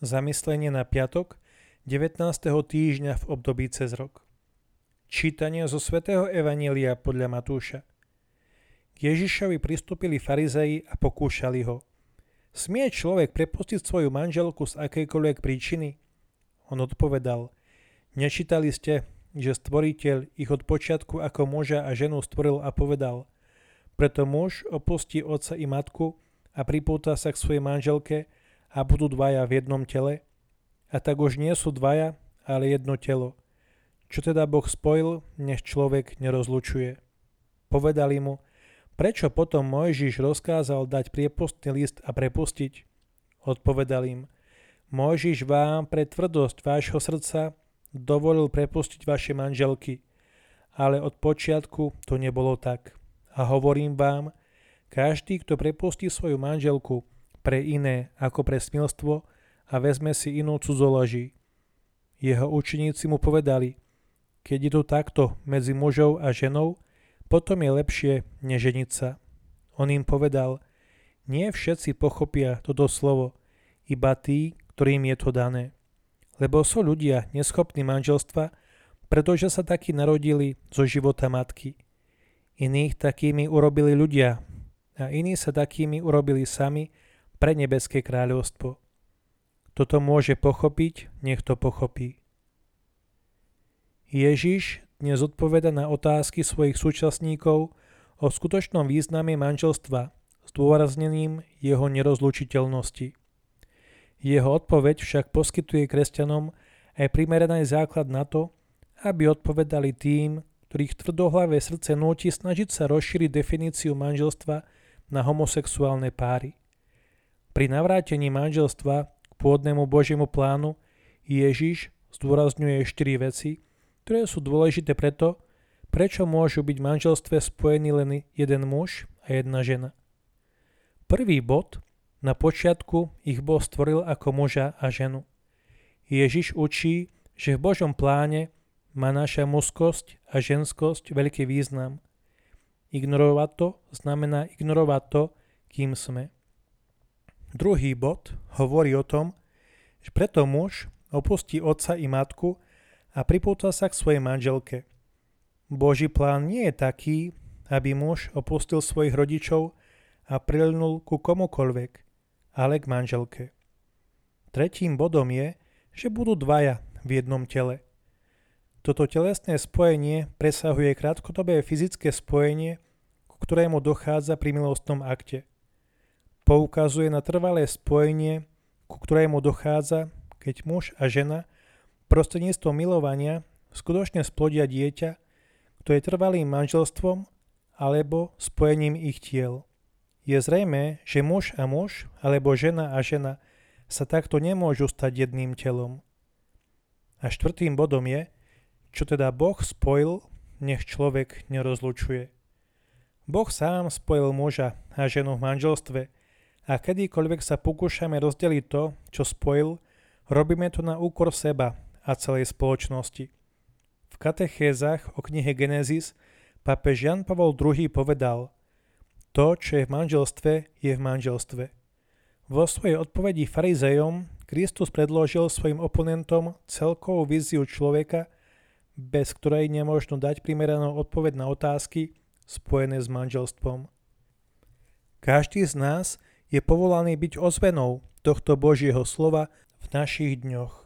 Zamyslenie na piatok 19. týždňa v období cez rok. Čítanie zo svätého Evanielia podľa Matúša. K Ježišovi pristúpili farizei a pokúšali ho. Smie človek prepustiť svoju manželku z akejkoľvek príčiny? On odpovedal, nečítali ste, že stvoriteľ ich od počiatku ako muža a ženu stvoril a povedal, preto muž opustí otca i matku a pripúta sa k svojej manželke a budú dvaja v jednom tele? A tak už nie sú dvaja, ale jedno telo. Čo teda Boh spojil, nech človek nerozlučuje. Povedali mu, prečo potom Mojžiš rozkázal dať priepustný list a prepustiť? Odpovedal im, Mojžiš vám pre tvrdosť vášho srdca dovolil prepustiť vaše manželky, ale od počiatku to nebolo tak. A hovorím vám, každý, kto prepustí svoju manželku, pre iné ako pre smilstvo a vezme si inú cudzoloží. Jeho učeníci mu povedali, keď je to takto medzi mužou a ženou, potom je lepšie neženiť sa. On im povedal, nie všetci pochopia toto slovo, iba tí, ktorým je to dané. Lebo sú ľudia neschopní manželstva, pretože sa takí narodili zo života matky. Iných takými urobili ľudia a iní sa takými urobili sami, pre nebeské kráľovstvo. Toto môže pochopiť, nech to pochopí. Ježiš dnes odpoveda na otázky svojich súčasníkov o skutočnom význame manželstva s dôraznením jeho nerozlučiteľnosti. Jeho odpoveď však poskytuje kresťanom aj primeraný základ na to, aby odpovedali tým, ktorých tvrdohlavé srdce núti snažiť sa rozšíriť definíciu manželstva na homosexuálne páry. Pri navrátení manželstva k pôvodnému Božiemu plánu Ježiš zdôrazňuje štyri veci, ktoré sú dôležité preto, prečo môžu byť v manželstve spojení len jeden muž a jedna žena. Prvý bod, na počiatku ich Boh stvoril ako muža a ženu. Ježiš učí, že v Božom pláne má naša mužskosť a ženskosť veľký význam. Ignorovať to znamená ignorovať to, kým sme. Druhý bod hovorí o tom, že preto muž opustí otca i matku a pripúta sa k svojej manželke. Boží plán nie je taký, aby muž opustil svojich rodičov a prilnul ku komukoľvek, ale k manželke. Tretím bodom je, že budú dvaja v jednom tele. Toto telesné spojenie presahuje krátkodobé fyzické spojenie, ku ktorému dochádza pri milostnom akte poukazuje na trvalé spojenie, ku ktorému dochádza, keď muž a žena prostredníctvom milovania skutočne splodia dieťa, ktoré je trvalým manželstvom alebo spojením ich tiel. Je zrejme, že muž a muž alebo žena a žena sa takto nemôžu stať jedným telom. A štvrtým bodom je, čo teda Boh spojil, nech človek nerozlučuje. Boh sám spojil muža a ženu v manželstve – a kedykoľvek sa pokúšame rozdeliť to, čo spojil, robíme to na úkor seba a celej spoločnosti. V katechézach o knihe Genesis pápež Jan Pavol II povedal To, čo je v manželstve, je v manželstve. Vo svojej odpovedi farizejom Kristus predložil svojim oponentom celkovú víziu človeka, bez ktorej nemôžno dať primeranú odpoveď na otázky spojené s manželstvom. Každý z nás je povolaný byť ozvenou tohto Božieho slova v našich dňoch.